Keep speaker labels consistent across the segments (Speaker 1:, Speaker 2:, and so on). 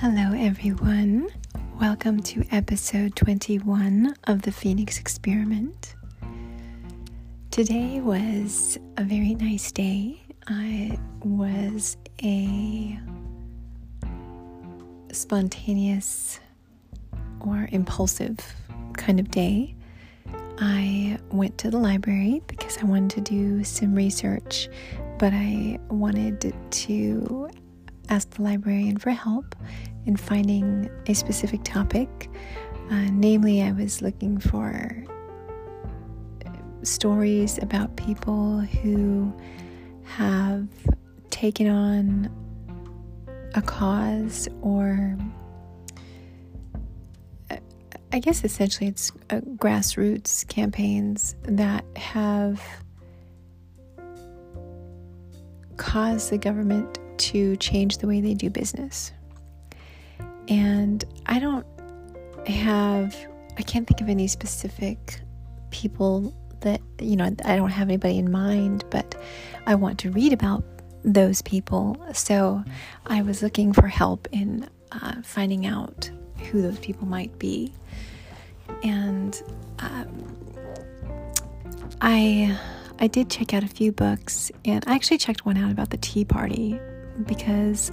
Speaker 1: Hello, everyone. Welcome to episode 21 of the Phoenix Experiment. Today was a very nice day. I was a spontaneous or impulsive kind of day. I went to the library because I wanted to do some research, but I wanted to ask the librarian for help in finding a specific topic. Uh, namely, I was looking for stories about people who have taken on a cause or I guess essentially it's uh, grassroots campaigns that have caused the government to change the way they do business. And I don't have, I can't think of any specific people that, you know, I don't have anybody in mind, but I want to read about those people. So I was looking for help in uh, finding out who those people might be. And um, I I did check out a few books, and I actually checked one out about the Tea Party because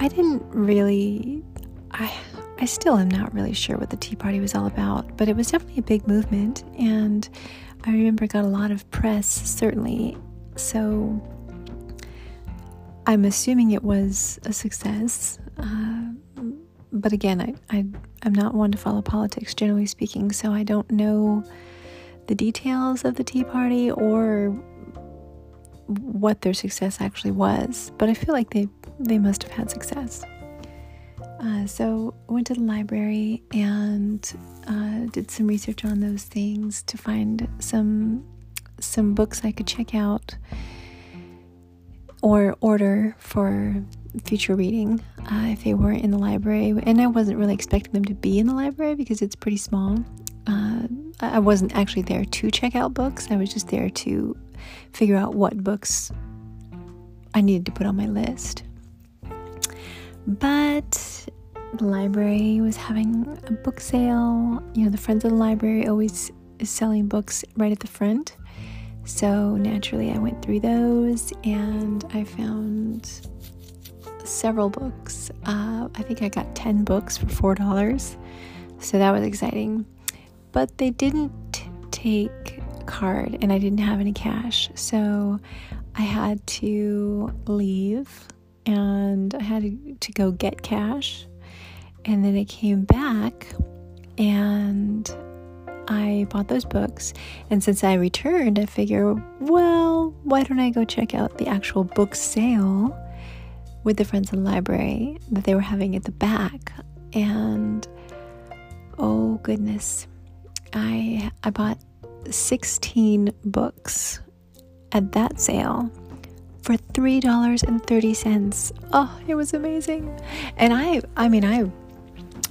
Speaker 1: I didn't really I I still am not really sure what the Tea Party was all about, but it was definitely a big movement, and I remember it got a lot of press, certainly. So I'm assuming it was a success. Uh, but again, I, I I'm not one to follow politics, generally speaking, so I don't know the details of the Tea Party or what their success actually was. But I feel like they they must have had success. Uh, so I went to the library and uh, did some research on those things to find some some books I could check out or order for future reading uh, if they weren't in the library. And I wasn't really expecting them to be in the library because it's pretty small. Uh, I wasn't actually there to check out books. I was just there to figure out what books I needed to put on my list. But the library was having a book sale. You know, the Friends of the Library always is selling books right at the front. So naturally, I went through those and I found several books. Uh, I think I got 10 books for $4. So that was exciting. But they didn't take card and I didn't have any cash. So I had to leave and I had to, go get cash. And then I came back and I bought those books. And since I returned, I figure, well, why don't I go check out the actual book sale with the Friends of the Library that they were having at the back? And oh goodness, I I bought 16 books at that sale for $3.30. Oh, it was amazing. And I I mean I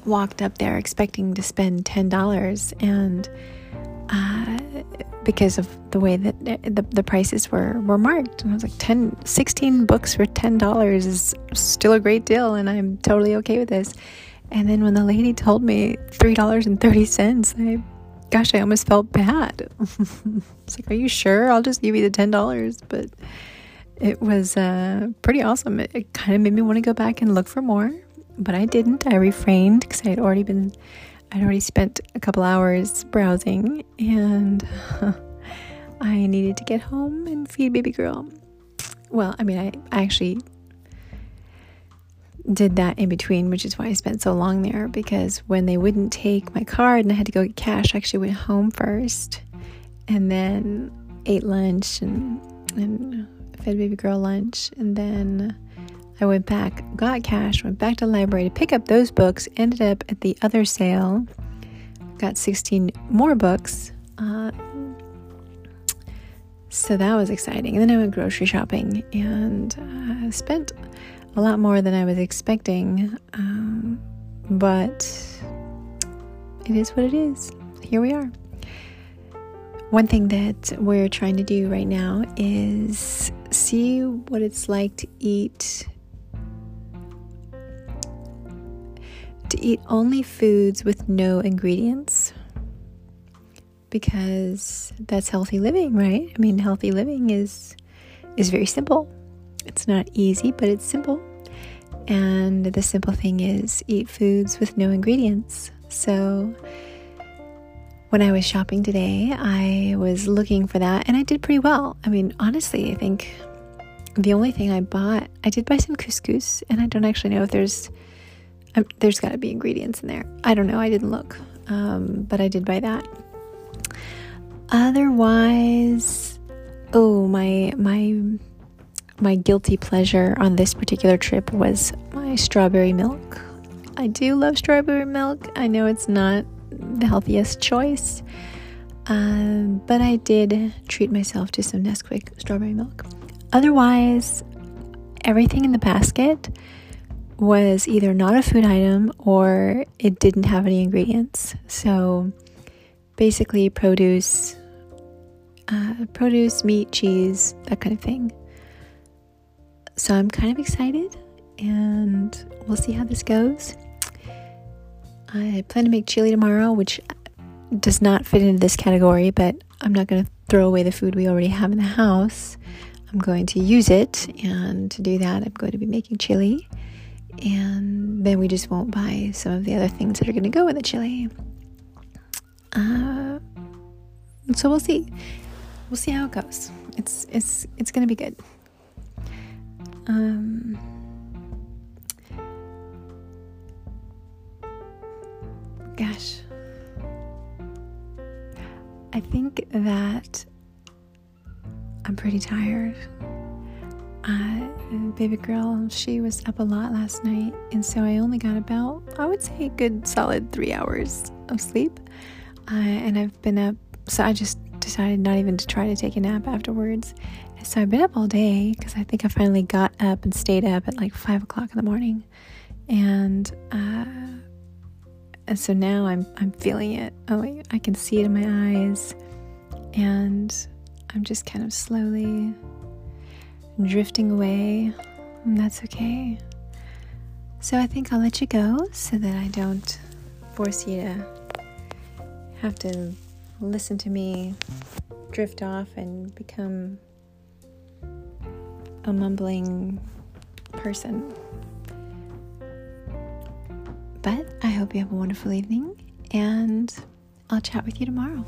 Speaker 1: walked up there expecting to spend $10 and uh, because of the way that the, the prices were, were marked. And I was like, 10, 16 books for $10 is still a great deal, and I'm totally okay with this. And then when the lady told me $3.30, I gosh, I almost felt bad. it's like, are you sure? I'll just give you the ten dollars. But it was uh, pretty awesome. It, it kind of made me want to go back and look for more, but I didn't. I refrained because I had already been, I'd already spent a couple hours browsing, and I needed to get home and feed baby girl. Well, I mean, I, I actually did that in between, which is why I spent so long there because when they wouldn't take my card and I had to go get cash, I actually went home first and then ate lunch and, and fed baby girl lunch. And then I went back, got cash, went back to the library to pick up those books, ended up at the other sale, got 16 more books. Uh, so that was exciting. And then I went grocery shopping and uh, spent a lot more than I was expecting. Um, but it is what it is. Here we are. One thing that we're trying to do right now is see what it's like to eat to eat only foods with no ingredients because that's healthy living, right? I mean, healthy living is is very simple. It's not easy, but it's simple. And the simple thing is eat foods with no ingredients. So when I was shopping today, I was looking for that and I did pretty well. I mean, honestly, I think the only thing I bought, I did buy some couscous and I don't actually know if there's um, there's got to be ingredients in there. I don't know. I didn't look. Um, but I did buy that. Otherwise, oh, my my my guilty pleasure on this particular trip was my strawberry milk. I do love strawberry milk. I know it's not the healthiest choice, um, but I did treat myself to some Nesquik strawberry milk. Otherwise, everything in the basket was either not a food item or it didn't have any ingredients. So basically, produce, uh, produce, meat, cheese, that kind of thing. So I'm kind of excited and we'll see how this goes. I plan to make chili tomorrow, which does not fit into this category, but I'm not going to throw away the food we already have in the house. I'm going to use it, and to do that, I'm going to be making chili. And then we just won't buy some of the other things that are going to go with the chili. Uh, so we'll see. We'll see how it goes. It's it's it's going to be good. Um, gosh, I think that I'm pretty tired. Uh, baby girl, she was up a lot last night, and so I only got about, I would say, good solid three hours of sleep. Uh, and I've been up, so I just decided not even to try to take a nap afterwards. So I've been up all day because I think I finally got up and stayed up at like five o'clock in the morning, and uh, and so now I'm I'm feeling it. Oh, I can see it in my eyes, and I'm just kind of slowly drifting away, and that's okay. So I think I'll let you go so that I don't force you to have to listen to me drift off and become a mumbling person. But I hope you have a wonderful evening, and I'll chat with you tomorrow.